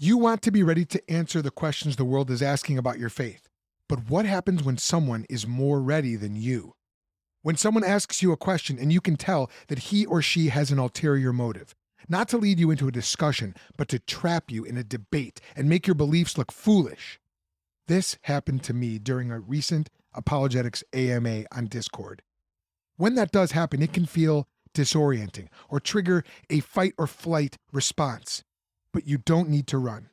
You want to be ready to answer the questions the world is asking about your faith. But what happens when someone is more ready than you? When someone asks you a question and you can tell that he or she has an ulterior motive, not to lead you into a discussion, but to trap you in a debate and make your beliefs look foolish. This happened to me during a recent apologetics AMA on Discord. When that does happen, it can feel disorienting or trigger a fight or flight response but you don't need to run.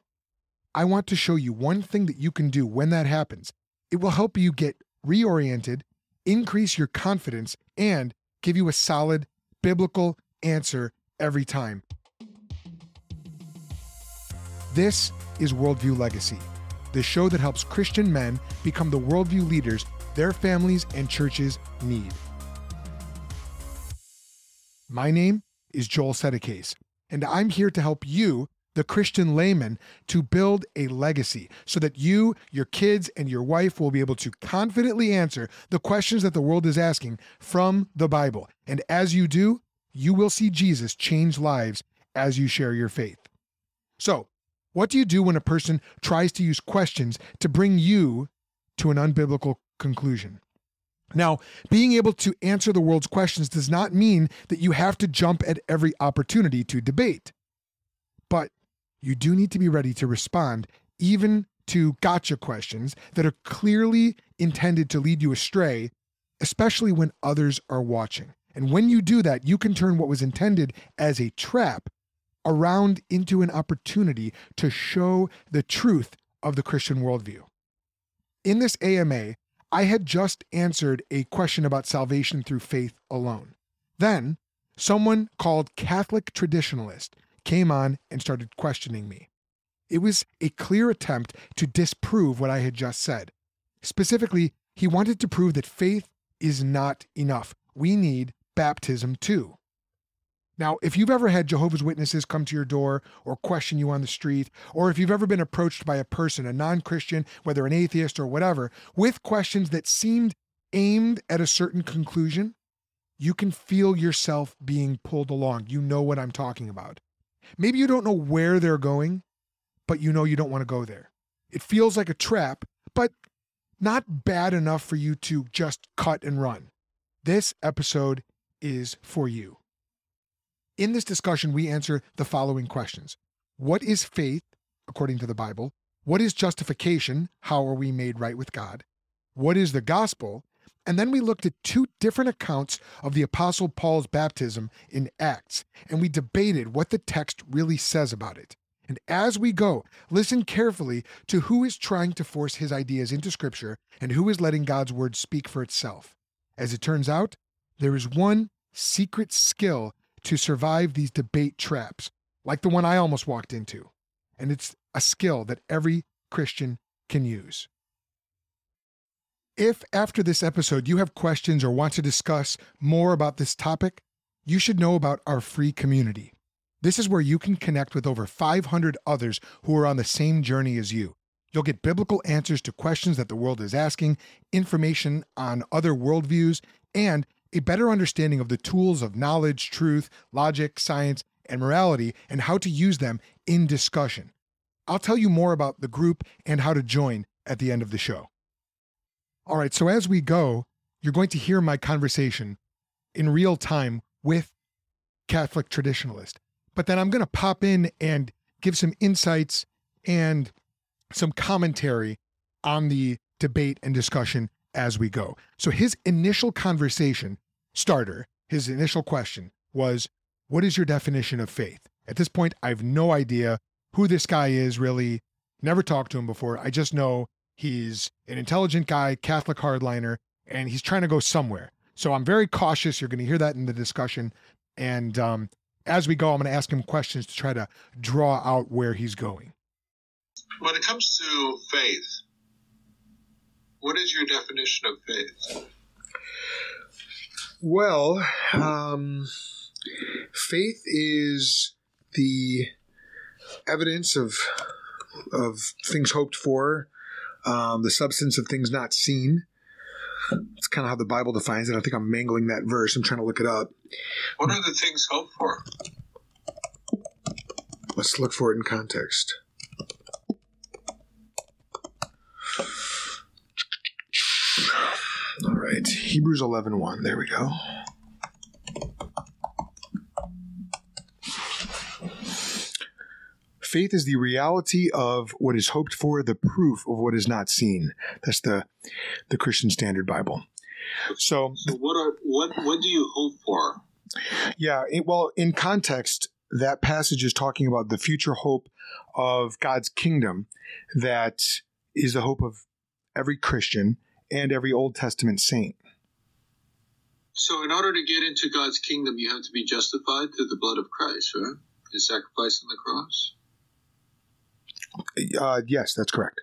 I want to show you one thing that you can do when that happens. It will help you get reoriented, increase your confidence, and give you a solid biblical answer every time. This is Worldview Legacy, the show that helps Christian men become the worldview leaders their families and churches need. My name is Joel Settecase, and I'm here to help you the Christian layman to build a legacy so that you, your kids, and your wife will be able to confidently answer the questions that the world is asking from the Bible. And as you do, you will see Jesus change lives as you share your faith. So, what do you do when a person tries to use questions to bring you to an unbiblical conclusion? Now, being able to answer the world's questions does not mean that you have to jump at every opportunity to debate. But you do need to be ready to respond, even to gotcha questions that are clearly intended to lead you astray, especially when others are watching. And when you do that, you can turn what was intended as a trap around into an opportunity to show the truth of the Christian worldview. In this AMA, I had just answered a question about salvation through faith alone. Then, someone called Catholic traditionalist came on and started questioning me. It was a clear attempt to disprove what I had just said. Specifically, he wanted to prove that faith is not enough. We need baptism too. Now, if you've ever had Jehovah's Witnesses come to your door or question you on the street, or if you've ever been approached by a person, a non Christian, whether an atheist or whatever, with questions that seemed aimed at a certain conclusion, you can feel yourself being pulled along. You know what I'm talking about. Maybe you don't know where they're going, but you know you don't want to go there. It feels like a trap, but not bad enough for you to just cut and run. This episode is for you. In this discussion, we answer the following questions What is faith, according to the Bible? What is justification? How are we made right with God? What is the gospel? And then we looked at two different accounts of the Apostle Paul's baptism in Acts, and we debated what the text really says about it. And as we go, listen carefully to who is trying to force his ideas into Scripture and who is letting God's word speak for itself. As it turns out, there is one secret skill to survive these debate traps, like the one I almost walked into. And it's a skill that every Christian can use. If after this episode you have questions or want to discuss more about this topic, you should know about our free community. This is where you can connect with over 500 others who are on the same journey as you. You'll get biblical answers to questions that the world is asking, information on other worldviews, and a better understanding of the tools of knowledge, truth, logic, science, and morality, and how to use them in discussion. I'll tell you more about the group and how to join at the end of the show. All right, so as we go, you're going to hear my conversation in real time with Catholic traditionalist. But then I'm going to pop in and give some insights and some commentary on the debate and discussion as we go. So his initial conversation starter, his initial question was, What is your definition of faith? At this point, I have no idea who this guy is really. Never talked to him before. I just know He's an intelligent guy, Catholic hardliner, and he's trying to go somewhere. So I'm very cautious. You're going to hear that in the discussion. And um, as we go, I'm going to ask him questions to try to draw out where he's going. When it comes to faith, what is your definition of faith? Well, um, faith is the evidence of of things hoped for, um, the substance of things not seen. It's kind of how the Bible defines it. I think I'm mangling that verse. I'm trying to look it up. What are the things hoped for? Let's look for it in context. All right, Hebrews 11:1. There we go. Faith is the reality of what is hoped for, the proof of what is not seen. That's the the Christian Standard Bible. So, So what are what what do you hope for? yeah, it, well, in context, that passage is talking about the future hope of God's kingdom that is the hope of every Christian and every Old Testament saint. So in order to get into God's kingdom, you have to be justified through the blood of Christ, right? His sacrifice on the cross. Uh, yes, that's correct.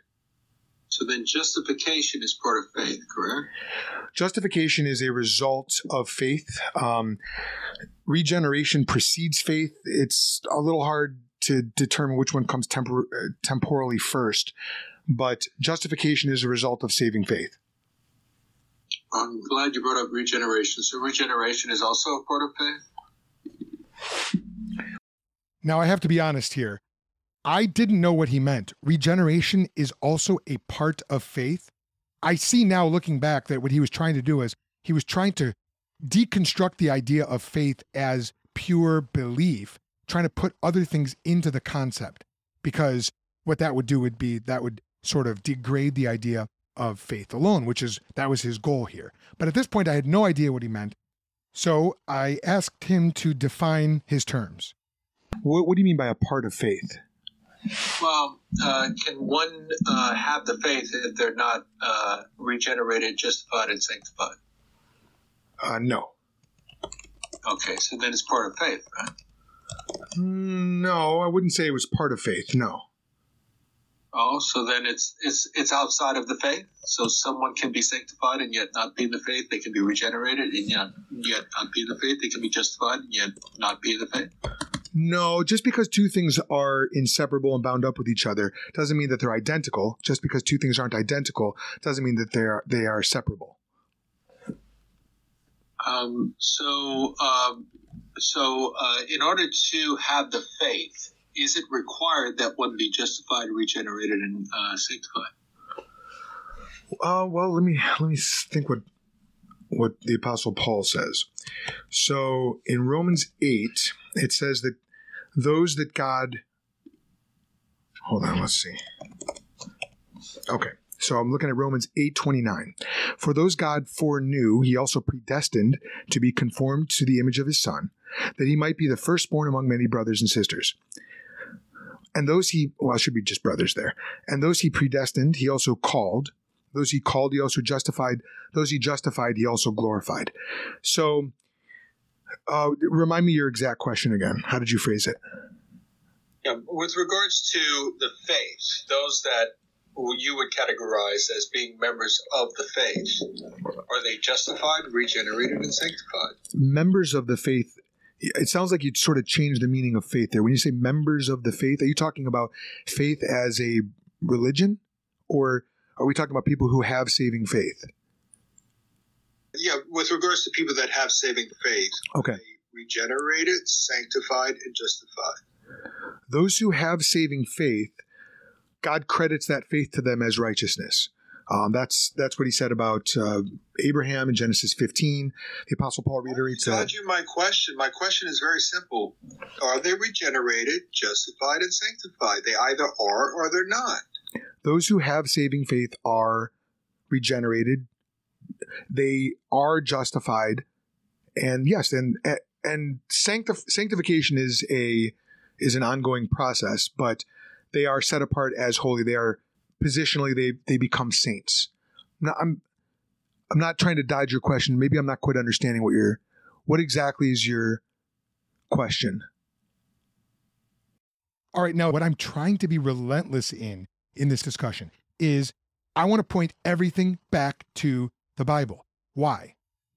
So then justification is part of faith, correct? Justification is a result of faith. Um, regeneration precedes faith. It's a little hard to determine which one comes tempor- uh, temporally first, but justification is a result of saving faith. I'm glad you brought up regeneration. So regeneration is also a part of faith? Now, I have to be honest here. I didn't know what he meant. Regeneration is also a part of faith. I see now, looking back, that what he was trying to do is he was trying to deconstruct the idea of faith as pure belief, trying to put other things into the concept. Because what that would do would be that would sort of degrade the idea of faith alone, which is that was his goal here. But at this point, I had no idea what he meant. So I asked him to define his terms. What, what do you mean by a part of faith? Well, uh, can one uh, have the faith if they're not uh, regenerated, justified, and sanctified? Uh, no. Okay, so then it's part of faith, right? No, I wouldn't say it was part of faith. No. Oh, so then it's it's it's outside of the faith. So someone can be sanctified and yet not be in the faith. They can be regenerated and yet yet not be in the faith. They can be justified and yet not be in the faith. No, just because two things are inseparable and bound up with each other doesn't mean that they're identical. Just because two things aren't identical doesn't mean that they are they are separable. Um, so um, so uh, in order to have the faith, is it required that one be justified, regenerated, and uh, sanctified? Uh, well, let me let me think what what the apostle Paul says. So in Romans eight, it says that those that God. Hold on, let's see. Okay, so I'm looking at Romans eight twenty nine. For those God foreknew, He also predestined to be conformed to the image of His Son, that He might be the firstborn among many brothers and sisters. And those He well, should be just brothers there. And those He predestined, He also called. Those he called, he also justified. Those he justified, he also glorified. So, uh, remind me your exact question again. How did you phrase it? Yeah, with regards to the faith, those that you would categorize as being members of the faith, are they justified, regenerated, and sanctified? Members of the faith. It sounds like you'd sort of change the meaning of faith there. When you say members of the faith, are you talking about faith as a religion, or are we talking about people who have saving faith? Yeah, with regards to people that have saving faith, Okay. regenerated, sanctified, and justified. Those who have saving faith, God credits that faith to them as righteousness. Um, that's that's what he said about uh, Abraham in Genesis 15. The Apostle Paul reiterates that. Dodging my question. My question is very simple: Are they regenerated, justified, and sanctified? They either are or they're not. Those who have saving faith are regenerated. They are justified. And yes and and sanctif- sanctification is a is an ongoing process but they are set apart as holy. They are positionally they they become saints. Now, i'm i'm not trying to dodge your question. Maybe i'm not quite understanding what your what exactly is your question? All right now what i'm trying to be relentless in in this discussion is I want to point everything back to the Bible. Why?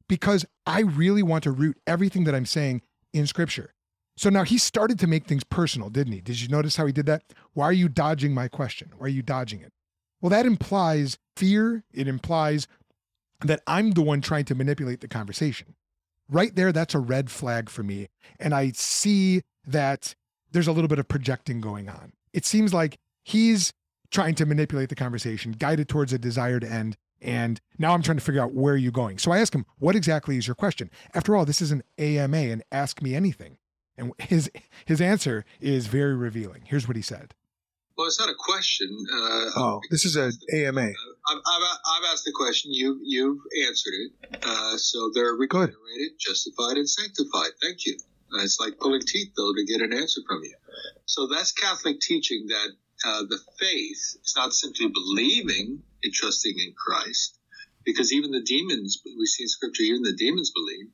Because I really want to root everything that I'm saying in Scripture. So now he started to make things personal, didn't he? Did you notice how he did that? Why are you dodging my question? Why are you dodging it? Well, that implies fear. It implies that I'm the one trying to manipulate the conversation. Right there, that's a red flag for me. And I see that there's a little bit of projecting going on. It seems like he's trying to manipulate the conversation, guided towards a desired end, And now I'm trying to figure out where you're going. So I ask him, What exactly is your question? After all, this is an AMA and ask me anything. And his his answer is very revealing. Here's what he said. Well, it's not a question. Uh, oh, this is an AMA. I've, I've, I've, asked the question. You you've answered it. Uh, so they're regenerated, Good. justified, and sanctified. Thank you. Uh, it's like pulling teeth, though, to get an answer from you. So that's Catholic teaching that uh, the faith is not simply believing and trusting in Christ, because even the demons, we see in Scripture, even the demons believe.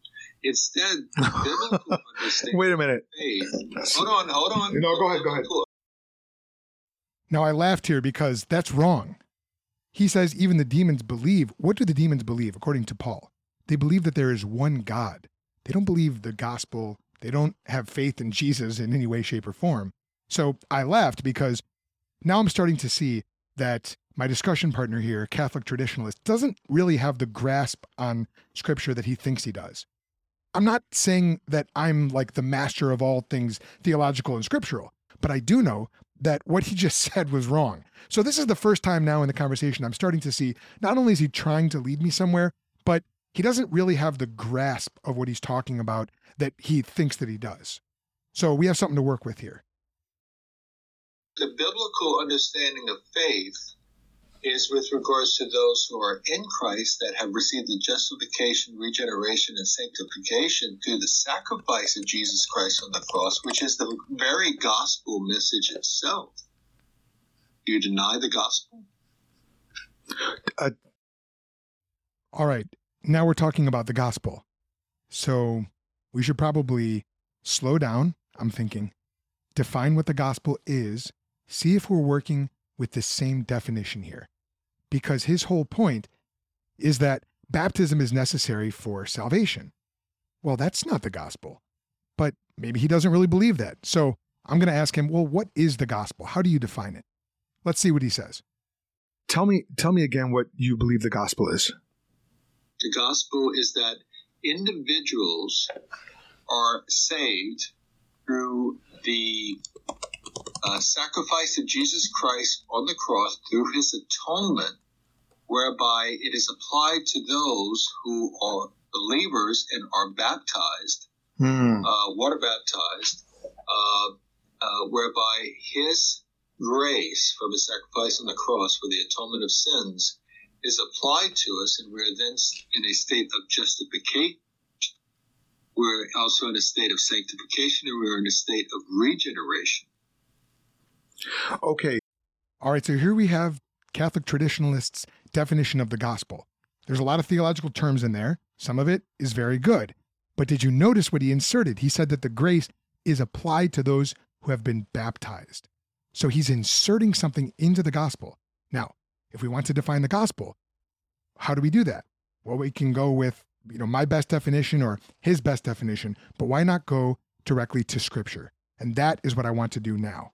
Instead, biblical understanding. Wait a minute. Faith. Hold on, hold on. No, go ahead, go ahead. Now I laughed here because that's wrong. He says even the demons believe. What do the demons believe, according to Paul? They believe that there is one God. They don't believe the gospel. They don't have faith in Jesus in any way, shape, or form. So I laughed because now I'm starting to see that my discussion partner here, Catholic traditionalist, doesn't really have the grasp on scripture that he thinks he does. I'm not saying that I'm like the master of all things theological and scriptural, but I do know that what he just said was wrong. So this is the first time now in the conversation I'm starting to see not only is he trying to lead me somewhere, but he doesn't really have the grasp of what he's talking about that he thinks that he does. So we have something to work with here. The biblical understanding of faith is with regards to those who are in Christ that have received the justification, regeneration, and sanctification through the sacrifice of Jesus Christ on the cross, which is the very gospel message itself. Do you deny the gospel? Uh, all right. Now we're talking about the gospel. So we should probably slow down. I'm thinking, define what the gospel is, see if we're working with the same definition here because his whole point is that baptism is necessary for salvation. Well, that's not the gospel. But maybe he doesn't really believe that. So I'm going to ask him, well, what is the gospel? How do you define it? Let's see what he says. Tell me tell me again what you believe the gospel is. The gospel is that individuals are saved through the uh, sacrifice of Jesus Christ on the cross through his atonement, whereby it is applied to those who are believers and are baptized, mm. uh, water baptized, uh, uh, whereby his grace from his sacrifice on the cross for the atonement of sins is applied to us, and we're then in a state of justification. We're also in a state of sanctification, and we're in a state of regeneration. Okay. All right. So here we have Catholic traditionalists' definition of the gospel. There's a lot of theological terms in there. Some of it is very good. But did you notice what he inserted? He said that the grace is applied to those who have been baptized. So he's inserting something into the gospel. Now, if we want to define the gospel, how do we do that? Well, we can go with, you know, my best definition or his best definition, but why not go directly to scripture? And that is what I want to do now.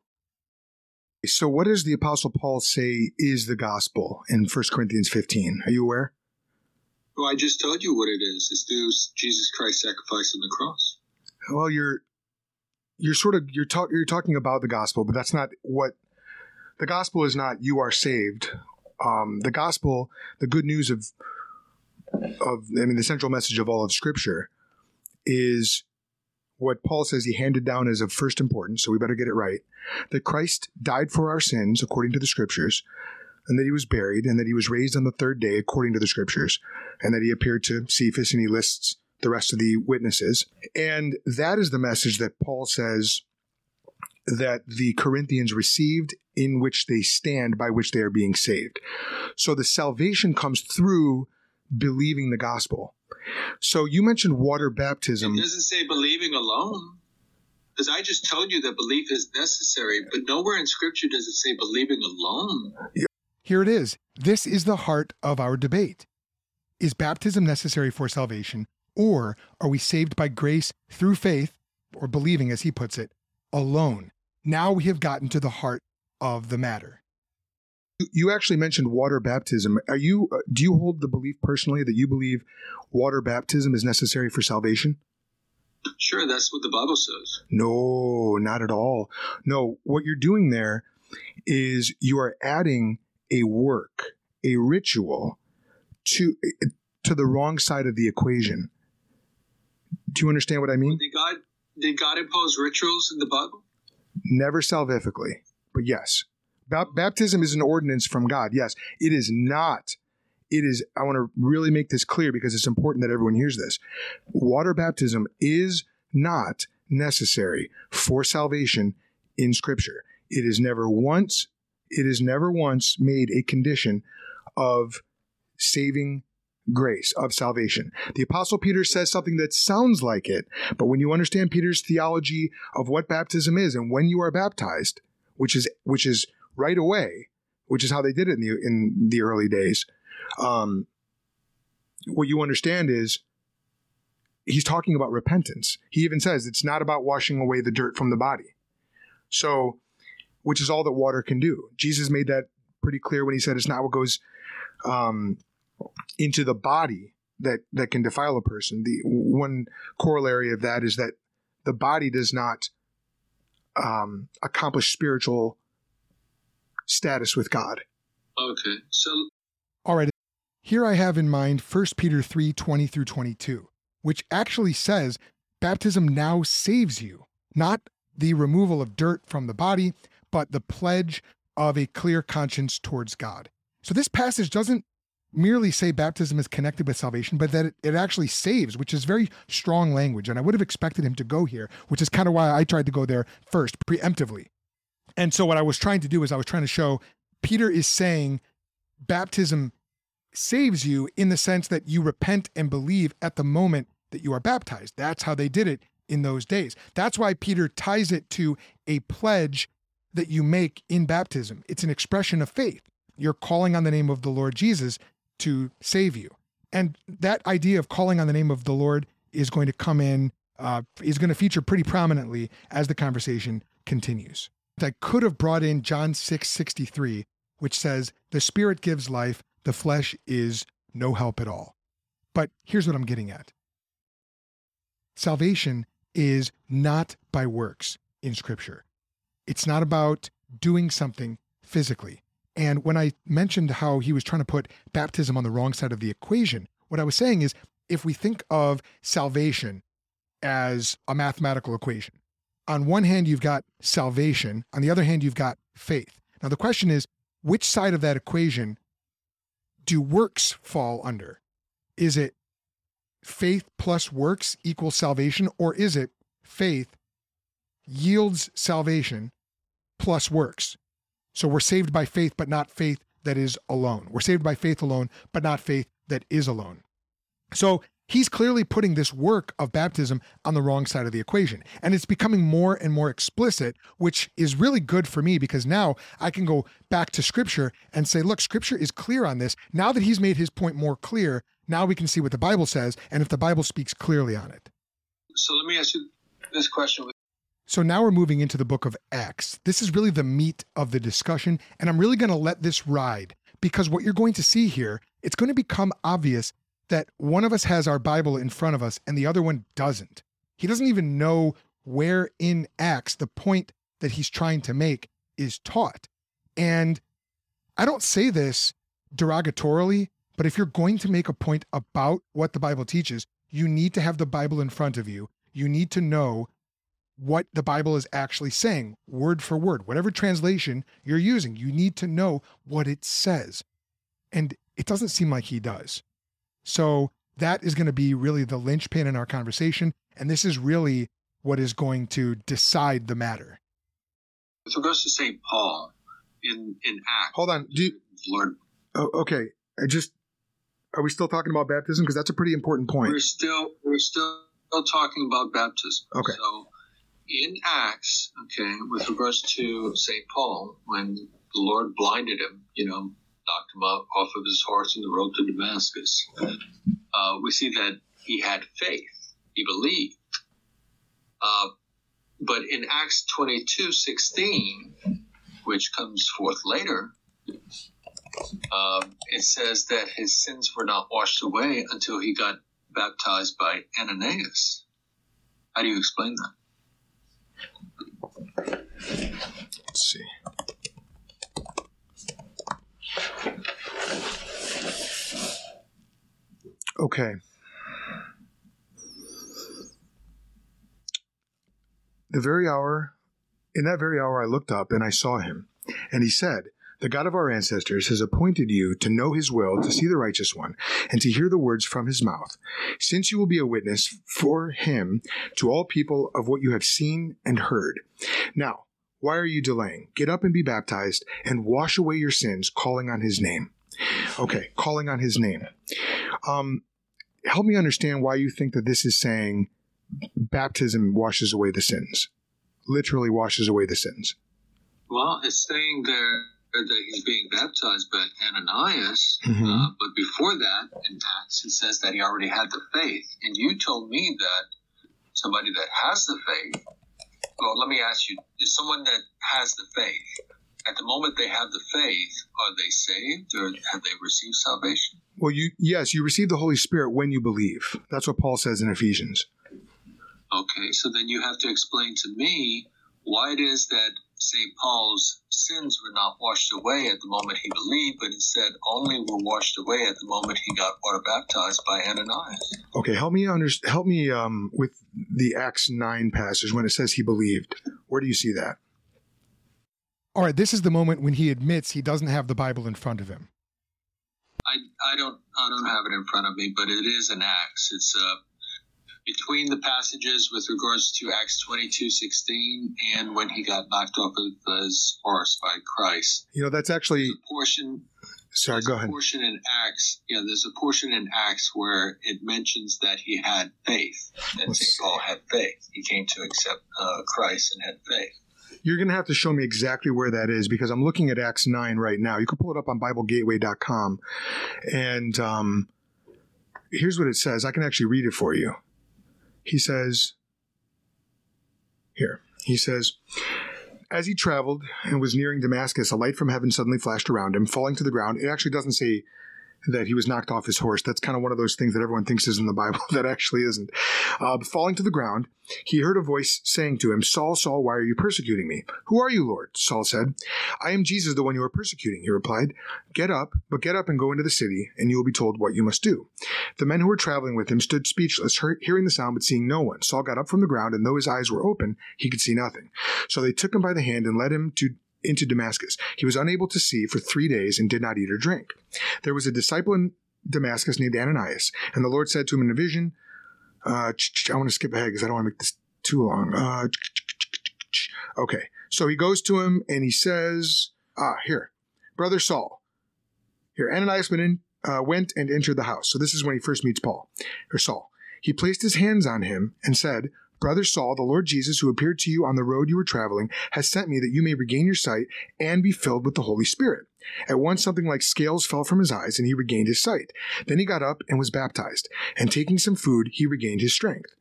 So, what does the Apostle Paul say is the gospel in 1 Corinthians 15? Are you aware? Well, I just told you what it is. It's through Jesus Christ's sacrifice on the cross. Well, you're you're sort of you're talking you're talking about the gospel, but that's not what the gospel is. Not you are saved. Um, the gospel, the good news of of I mean, the central message of all of Scripture is what Paul says he handed down is of first importance, so we better get it right that Christ died for our sins according to the scriptures, and that he was buried, and that he was raised on the third day according to the scriptures, and that he appeared to Cephas and he lists the rest of the witnesses. And that is the message that Paul says that the Corinthians received, in which they stand, by which they are being saved. So the salvation comes through believing the gospel. So you mentioned water baptism. It doesn't say believing alone. Because I just told you that belief is necessary, but nowhere in Scripture does it say believing alone. Here it is. This is the heart of our debate. Is baptism necessary for salvation, or are we saved by grace through faith, or believing, as he puts it, alone? Now we have gotten to the heart of the matter. You actually mentioned water baptism. Are you uh, do you hold the belief personally that you believe water baptism is necessary for salvation? Sure, that's what the Bible says. No, not at all. No, what you're doing there is you are adding a work, a ritual to to the wrong side of the equation. Do you understand what I mean? Did God did God impose rituals in the Bible? Never salvifically, but yes. Ba- baptism is an ordinance from God. Yes, it is not. It is. I want to really make this clear because it's important that everyone hears this. Water baptism is not necessary for salvation in Scripture. It is never once. It is never once made a condition of saving grace of salvation. The apostle Peter says something that sounds like it, but when you understand Peter's theology of what baptism is and when you are baptized, which is which is right away, which is how they did it in the in the early days, um, what you understand is he's talking about repentance. He even says it's not about washing away the dirt from the body. So, which is all that water can do. Jesus made that pretty clear when he said it's not what goes um, into the body that that can defile a person. The one corollary of that is that the body does not um, accomplish spiritual status with God. Okay, so All right. Here I have in mind 1 Peter 3 20 through 22, which actually says baptism now saves you, not the removal of dirt from the body, but the pledge of a clear conscience towards God. So this passage doesn't merely say baptism is connected with salvation, but that it, it actually saves, which is very strong language. And I would have expected him to go here, which is kind of why I tried to go there first, preemptively. And so what I was trying to do is I was trying to show Peter is saying baptism saves you in the sense that you repent and believe at the moment that you are baptized. That's how they did it in those days. That's why Peter ties it to a pledge that you make in baptism. It's an expression of faith. You're calling on the name of the Lord Jesus to save you. And that idea of calling on the name of the Lord is going to come in, uh, is going to feature pretty prominently as the conversation continues. I could have brought in John 6 63, which says, The Spirit gives life, the flesh is no help at all. But here's what I'm getting at salvation is not by works in Scripture, it's not about doing something physically. And when I mentioned how he was trying to put baptism on the wrong side of the equation, what I was saying is if we think of salvation as a mathematical equation, on one hand, you've got salvation, on the other hand, you've got faith. Now, the question is which side of that equation do works fall under? Is it faith plus works equals salvation, or is it faith yields salvation plus works? So we're saved by faith, but not faith that is alone. We're saved by faith alone, but not faith that is alone. So he's clearly putting this work of baptism on the wrong side of the equation. And it's becoming more and more explicit, which is really good for me because now I can go back to scripture and say, look, scripture is clear on this. Now that he's made his point more clear, now we can see what the Bible says and if the Bible speaks clearly on it. So let me ask you this question. So now we're moving into the book of Acts. This is really the meat of the discussion, and I'm really going to let this ride because what you're going to see here, it's going to become obvious that one of us has our Bible in front of us and the other one doesn't. He doesn't even know where in Acts the point that he's trying to make is taught. And I don't say this derogatorily, but if you're going to make a point about what the Bible teaches, you need to have the Bible in front of you. You need to know what the Bible is actually saying, word for word, whatever translation you're using. You need to know what it says. And it doesn't seem like he does. So that is going to be really the linchpin in our conversation. And this is really what is going to decide the matter. With regards to St. Paul in, in Acts. Hold on. Do you, Lord. Oh, okay. I just are we still talking about baptism? Because that's a pretty important point. We're still we're still talking about baptism. Okay. So in Acts, okay, with regards to St. Paul, when the Lord blinded him, you know, knocked him off, off of his horse on the road to Damascus, uh, we see that he had faith. He believed. Uh, but in Acts 22 16, which comes forth later, um, it says that his sins were not washed away until he got baptized by Ananias. How do you explain that? Let's see. Okay. The very hour, in that very hour, I looked up and I saw him. And he said, The God of our ancestors has appointed you to know his will, to see the righteous one, and to hear the words from his mouth. Since you will be a witness for him to all people of what you have seen and heard. Now, why are you delaying? Get up and be baptized and wash away your sins, calling on his name. Okay, calling on his name. Um, help me understand why you think that this is saying baptism washes away the sins. Literally washes away the sins. Well, it's saying there that he's being baptized by Ananias, Mhm. uh, but before that, in Acts, it says that he already had the faith. And you told me that somebody that has the faith. Well, let me ask you: Is someone that has the faith at the moment they have the faith, are they saved or have they received salvation? Well, you yes, you receive the Holy Spirit when you believe. That's what Paul says in Ephesians. Okay, so then you have to explain to me why it is that St. Paul's sins were not washed away at the moment he believed, but instead only were washed away at the moment he got water baptized by Ananias. Okay, help me under, help me um, with the Acts nine passage when it says he believed. Where do you see that? All right, this is the moment when he admits he doesn't have the Bible in front of him. I, I don't I don't have it in front of me, but it is an Acts. It's uh, between the passages with regards to Acts twenty two sixteen and when he got knocked off of his horse by Christ. You know, that's actually. A portion Sorry, go a ahead. portion in Acts, yeah, there's a portion in Acts where it mentions that he had faith, that St. Paul had faith. He came to accept uh, Christ and had faith. You're going to have to show me exactly where that is because I'm looking at Acts 9 right now. You can pull it up on BibleGateway.com. And um, here's what it says. I can actually read it for you. He says, here, he says, as he traveled and was nearing Damascus, a light from heaven suddenly flashed around him, falling to the ground. It actually doesn't say that he was knocked off his horse. That's kind of one of those things that everyone thinks is in the Bible that actually isn't. Uh, falling to the ground, he heard a voice saying to him, Saul, Saul, why are you persecuting me? Who are you, Lord? Saul said, I am Jesus, the one you are persecuting. He replied, Get up, but get up and go into the city, and you will be told what you must do. The men who were traveling with him stood speechless, hearing the sound but seeing no one. Saul got up from the ground, and though his eyes were open, he could see nothing. So they took him by the hand and led him to into Damascus. He was unable to see for three days and did not eat or drink. There was a disciple in Damascus named Ananias, and the Lord said to him in a vision, uh, I want to skip ahead because I don't want to make this too long. Uh, okay, so he goes to him and he says, Ah, here, brother Saul. Here, Ananias went, in, uh, went and entered the house. So this is when he first meets Paul, or Saul. He placed his hands on him and said, Brother Saul, the Lord Jesus, who appeared to you on the road you were traveling, has sent me that you may regain your sight and be filled with the Holy Spirit. At once, something like scales fell from his eyes, and he regained his sight. Then he got up and was baptized, and taking some food, he regained his strength.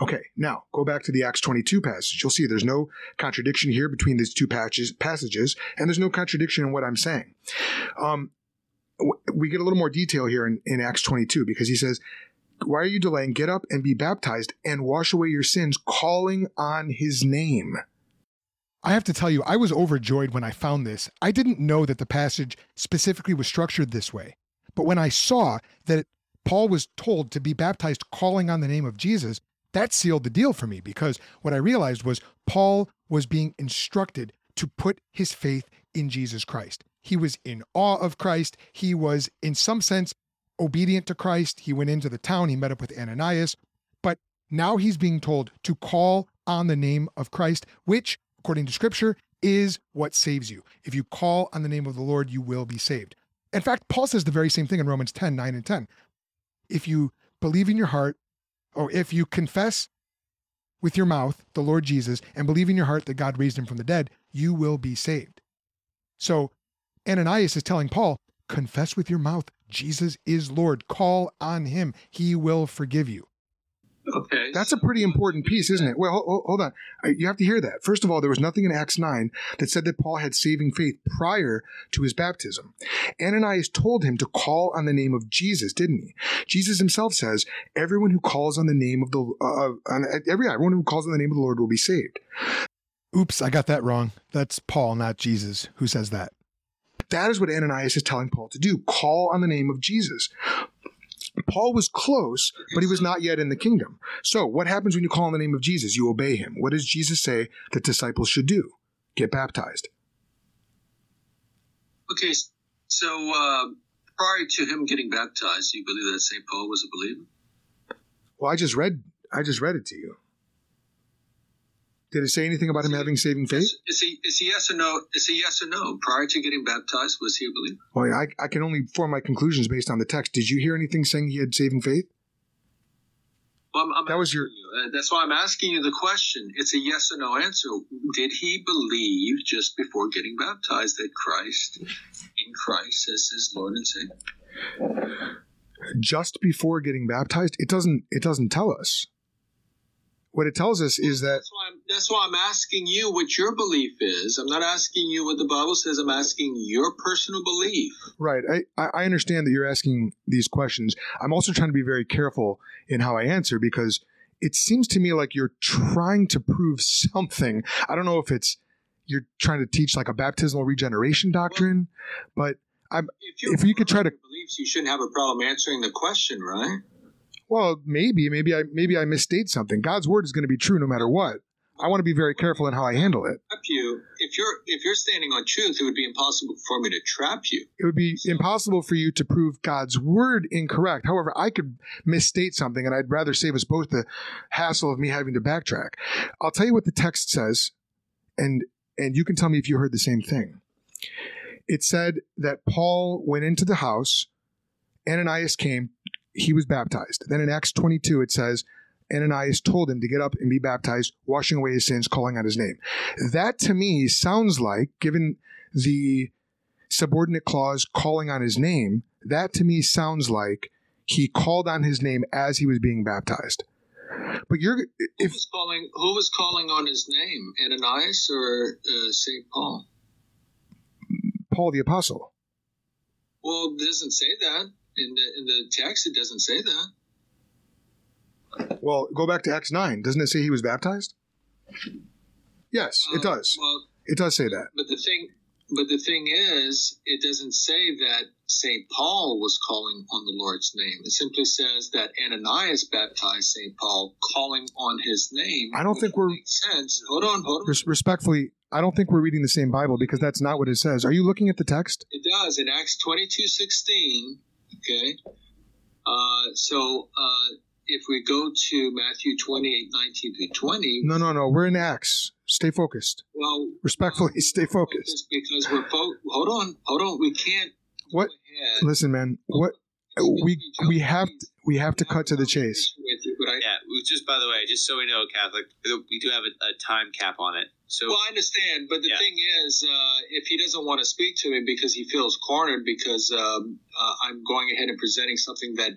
Okay, now go back to the Acts 22 passage. You'll see there's no contradiction here between these two patches, passages, and there's no contradiction in what I'm saying. Um, we get a little more detail here in, in Acts 22 because he says, Why are you delaying? Get up and be baptized and wash away your sins, calling on his name. I have to tell you, I was overjoyed when I found this. I didn't know that the passage specifically was structured this way. But when I saw that Paul was told to be baptized calling on the name of Jesus, that sealed the deal for me because what I realized was Paul was being instructed to put his faith in Jesus Christ. He was in awe of Christ. He was, in some sense, obedient to Christ. He went into the town, he met up with Ananias. But now he's being told to call on the name of Christ, which, according to scripture, is what saves you. If you call on the name of the Lord, you will be saved. In fact, Paul says the very same thing in Romans 10 9 and 10. If you believe in your heart, or if you confess with your mouth the Lord Jesus and believe in your heart that God raised him from the dead, you will be saved. So Ananias is telling Paul, confess with your mouth Jesus is Lord. Call on him. He will forgive you. Okay. That's a pretty important piece, isn't it? Well, hold, hold on. You have to hear that. First of all, there was nothing in Acts 9 that said that Paul had saving faith prior to his baptism. Ananias told him to call on the name of Jesus, didn't he? Jesus himself says, everyone who calls on the name of the, uh, on, every, everyone who calls on the name of the Lord will be saved. Oops, I got that wrong. That's Paul, not Jesus, who says that. That is what Ananias is telling Paul to do. Call on the name of Jesus. Paul was close, but he was not yet in the kingdom. So, what happens when you call on the name of Jesus? You obey him. What does Jesus say that disciples should do? Get baptized. Okay, so uh, prior to him getting baptized, you believe that St. Paul was a believer? Well, I just read I just read it to you. Did it say anything about him having saving faith? Is, is he is he yes or no? Is he yes or no? Prior to getting baptized, was he a believer? Well, I, I can only form my conclusions based on the text. Did you hear anything saying he had saving faith? Well, I'm, I'm That was your- you, uh, that's why I'm asking you the question. It's a yes or no answer. Did he believe just before getting baptized that Christ, in Christ, as his Lord and Savior? Just before getting baptized, it doesn't it doesn't tell us. What it tells us is that That's why, I'm, I'm asking you what your belief is. I'm not asking you what the Bible says. I'm asking your personal belief. Right. I, I understand that you're asking these questions. I'm also trying to be very careful in how I answer because it seems to me like you're trying to prove something. I don't know if it's you're trying to teach like a baptismal regeneration doctrine, but If, you're If you could try to- beliefs, you shouldn't have a problem answering the question, right? well, maybe maybe I maybe I misstate something. God's word is going to be true no matter what. I want to be very careful in how I handle it. Trap you. If you're if you're standing on truth, it would be impossible for me to trap you. It would be impossible for you to prove God's word incorrect. However, I could misstate something, and I'd rather save us both the hassle of me having to backtrack. I'll tell you what the text says, and and you can tell me if you heard the same thing. It said that Paul went into the house, Ananias came, he was baptized. Then in Acts 22, it says, Ananias told him to get up and be baptized, washing away his sins, calling on his name. That to me sounds like, given the subordinate clause calling on his name, that to me sounds like he called on his name as he was being baptized. But you're Who if was calling? Who was calling on his name? Ananias or uh, Saint Paul? Paul the apostle. Well, it doesn't say that in the in the text. It doesn't say that. Well, go back to Acts 9. Doesn't it say he was baptized? Yes, it Uh, does. Well, It does say that. but the thing, but the thing is, it doesn't say that Saint Paul was calling on the Lord's name. It simply says that Ananias baptized Saint Paul, calling on his name. I don't think we're- sense. Hold on, hold on. Res- respectfully, I don't think we're reading the same Bible because that's not what it says. Are you looking at the text? It does in Acts twenty two sixteen. Okay, uh, so uh, if we go to Matthew twenty eight nineteen through twenty, No, no, no. We're in Acts. Stay focused. well, Respectfully, stay focused. focus because we're fo- hold on, hold on. We can't. What? Ahead. Listen, man. What we we have please. we have to cut to the chase. conversation With you, but I, Yeah, just by the way, just so we know, Catholic, we do have a, a time cap on it. So Well, I understand, but the Yeah. thing is, uh, if he doesn't want to speak to me because he feels cornered because um, uh, I'm going ahead and presenting something that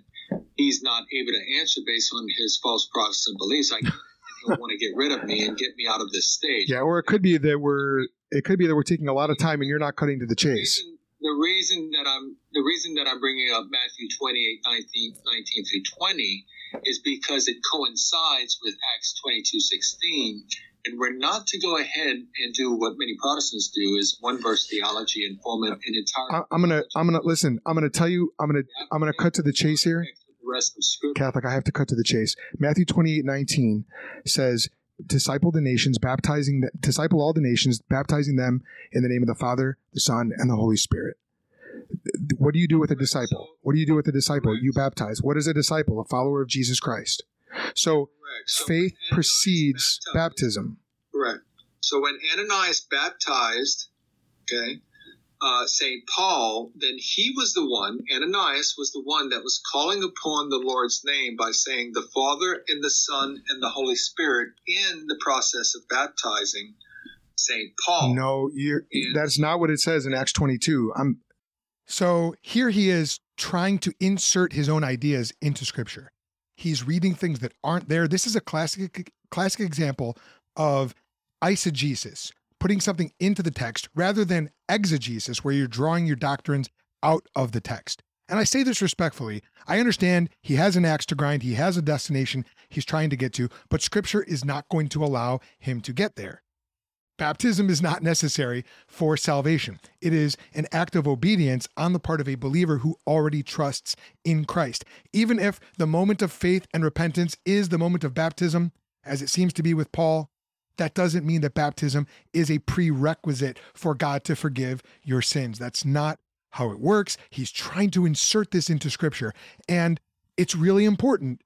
he's not able to answer based on his false Protestant beliefs, I, he'll want to get rid of me and get me out of this stage. Yeah, or it could be that we're it could be that we're taking a lot of time and you're not cutting to the The chase. reason, the reason that I'm the reason that I'm bringing up Matthew 28, 19, 19 through 20 is because it coincides with Acts 22, 16. And we're not to go ahead and do what many Protestants do is one verse theology and form an, entire I'm gonna I'm gonna listen. I'm gonna tell you. I'm gonna I'm gonna cut to the chase here. Rest of Scripture. Catholic, I have to cut to the chase. Matthew 28 19 says, Disciple the nations, baptizing, the, disciple all the nations, baptizing them in the name of the Father, the Son, and the Holy Spirit. What do you do with a disciple? What do you do with a disciple? You baptize. What is a disciple? A follower of Jesus Christ. So So faith precedes baptized- baptism. Correct. So when Ananias baptized, okay, uh, St. Paul, then he was the one, Ananias was the one that was calling upon the Lord's name by saying the Father and the Son and the Holy Spirit in the process of baptizing St. Paul. No, you're, And- that's not what it says in Acts 22. I'm So here he is trying to insert his own ideas into scripture. He's reading things that aren't there. This is a classic classic example of eisegesis, putting something into the text rather than exegesis, where you're drawing your doctrines out of the text. And I say this respectfully. I understand he has an axe to grind, he has a destination he's trying to get to, but scripture is not going to allow him to get there. Baptism is not necessary for salvation. It is an act of obedience on the part of a believer who already trusts in Christ. Even if the moment of faith and repentance is the moment of baptism, as it seems to be with Paul, that doesn't mean that baptism is a prerequisite for God to forgive your sins. That's not how it works. He's trying to insert this into scripture. And it's really important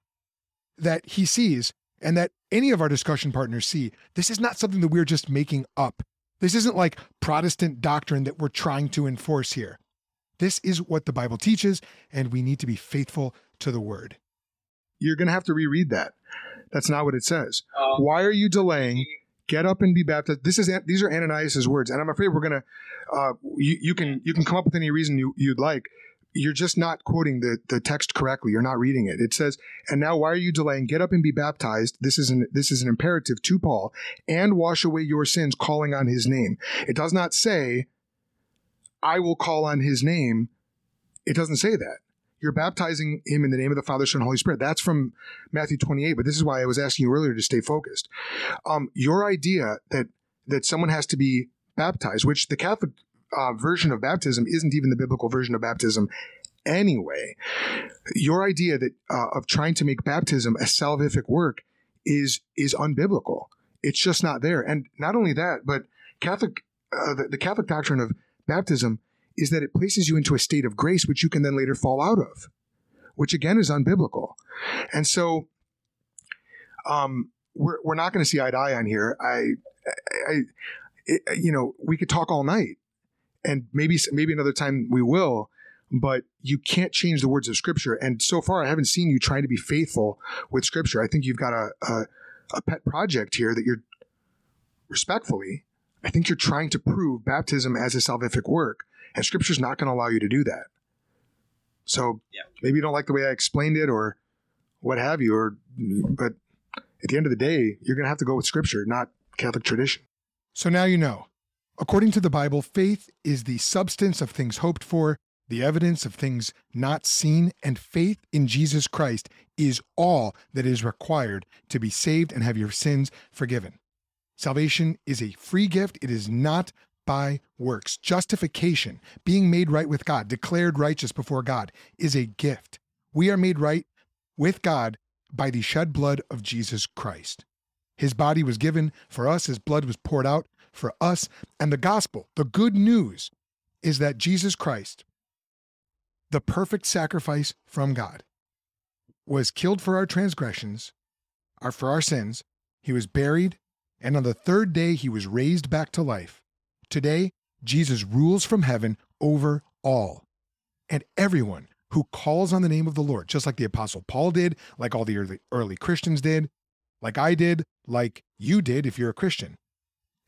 that he sees and that any of our discussion partners see this is not something that we're just making up. This isn't like Protestant doctrine that we're trying to enforce here. This is what the Bible teaches, and we need to be faithful to the word. You're going to have to reread that. That's not what it says. Um, Why are you delaying? Get up and be baptized. This is these are Ananias's words, and I'm afraid we're gonna. Uh, you, you can you can come up with any reason you, you'd like. You're just not quoting the, the text correctly. You're not reading it. It says, "And now, why are you delaying? Get up and be baptized." This is an this is an imperative to Paul, and wash away your sins, calling on His name. It does not say, "I will call on His name." It doesn't say that. You're baptizing him in the name of the Father, Son, and Holy Spirit. That's from Matthew 28. But this is why I was asking you earlier to stay focused. Um, your idea that that someone has to be baptized, which the Catholic uh, version of baptism isn't even the biblical version of baptism anyway. Your idea that uh, of trying to make baptism a salvific work is is unbiblical. It's just not there. And not only that, but Catholic uh, the, the Catholic doctrine of baptism is that it places you into a state of grace, which you can then later fall out of, which again is unbiblical. And so, um, we're, we're not going to see eye to eye on here. I, I, it, you know, we could talk all night and maybe, maybe another time we will, but you can't change the words of scripture. And so far, I haven't seen you trying to be faithful with scripture. I think you've got a, a, a pet project here that you're respectfully, I think you're trying to prove baptism as a salvific work and scripture's not going to allow you to do that. So Yeah. maybe you don't like the way I explained it or what have you, or but at the end of the day, you're going to have to go with scripture, not Catholic tradition. So now you know. According to the Bible, faith is the substance of things hoped for, the evidence of things not seen, and faith in Jesus Christ is all that is required to be saved and have your sins forgiven. Salvation is a free gift, it is not by works. Justification, being made right with God, declared righteous before God, is a gift. We are made right with God by the shed blood of Jesus Christ. His body was given for us, his blood was poured out for us. And the gospel, the good news, is that Jesus Christ, the perfect sacrifice from God, was killed for our transgressions, or for our sins. He was buried, and on the third day he was raised back to life. Today, Jesus rules from heaven over all. And everyone who calls on the name of the Lord, just like the Apostle Paul did, like all the early, early Christians did, like I did, like you did if you're a Christian,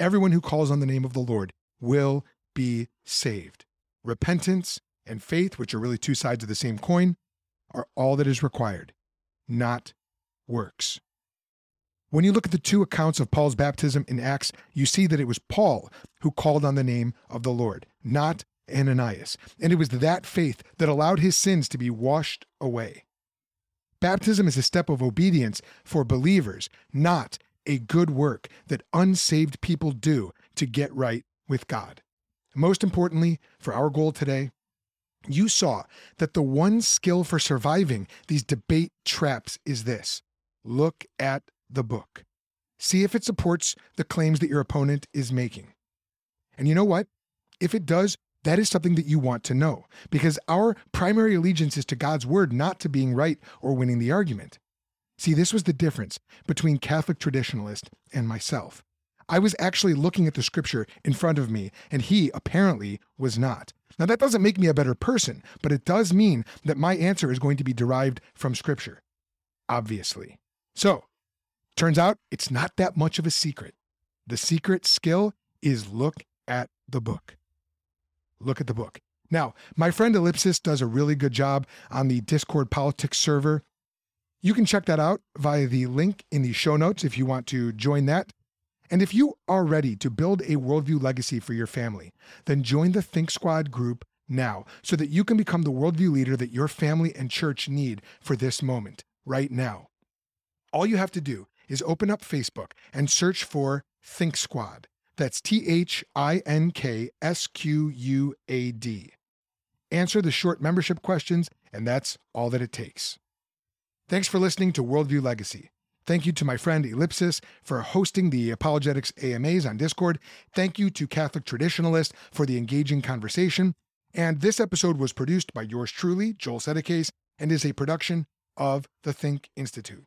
everyone who calls on the name of the Lord will be saved. Repentance and faith, which are really two sides of the same coin, are all that is required, not works. When you look at the two accounts of Paul's baptism in Acts, you see that it was Paul who called on the name of the Lord, not Ananias. And it was that faith that allowed his sins to be washed away. Baptism is a step of obedience for believers, not a good work that unsaved people do to get right with God. Most importantly, for our goal today, you saw that the one skill for surviving these debate traps is this look at the book. See if it supports the claims that your opponent is making. And you know what? If it does, that is something that you want to know because our primary allegiance is to God's word, not to being right or winning the argument. See, this was the difference between Catholic traditionalist and myself. I was actually looking at the scripture in front of me, and he apparently was not. Now, that doesn't make me a better person, but it does mean that my answer is going to be derived from scripture. Obviously. So, turns out it's not that much of a secret. The secret skill is look at the book. Look at the book. Now, my friend Ellipsis does a really good job on the Discord politics server. You can check that out via the link in the show notes if you want to join that. And if you are ready to build a worldview legacy for your family, then join the Think Squad group now so that you can become the worldview leader that your family and church need for this moment, right now. All you have to do is open up Facebook and search for Think Squad. That's T H I N K S Q U A D. Answer the short membership questions, and that's all that it takes. Thanks for listening to Worldview Legacy. Thank you to my friend Ellipsis for hosting the Apologetics AMAs on Discord. Thank you to Catholic Traditionalist for the engaging conversation. And this episode was produced by yours truly, Joel Settecase, and is a production of the Think Institute.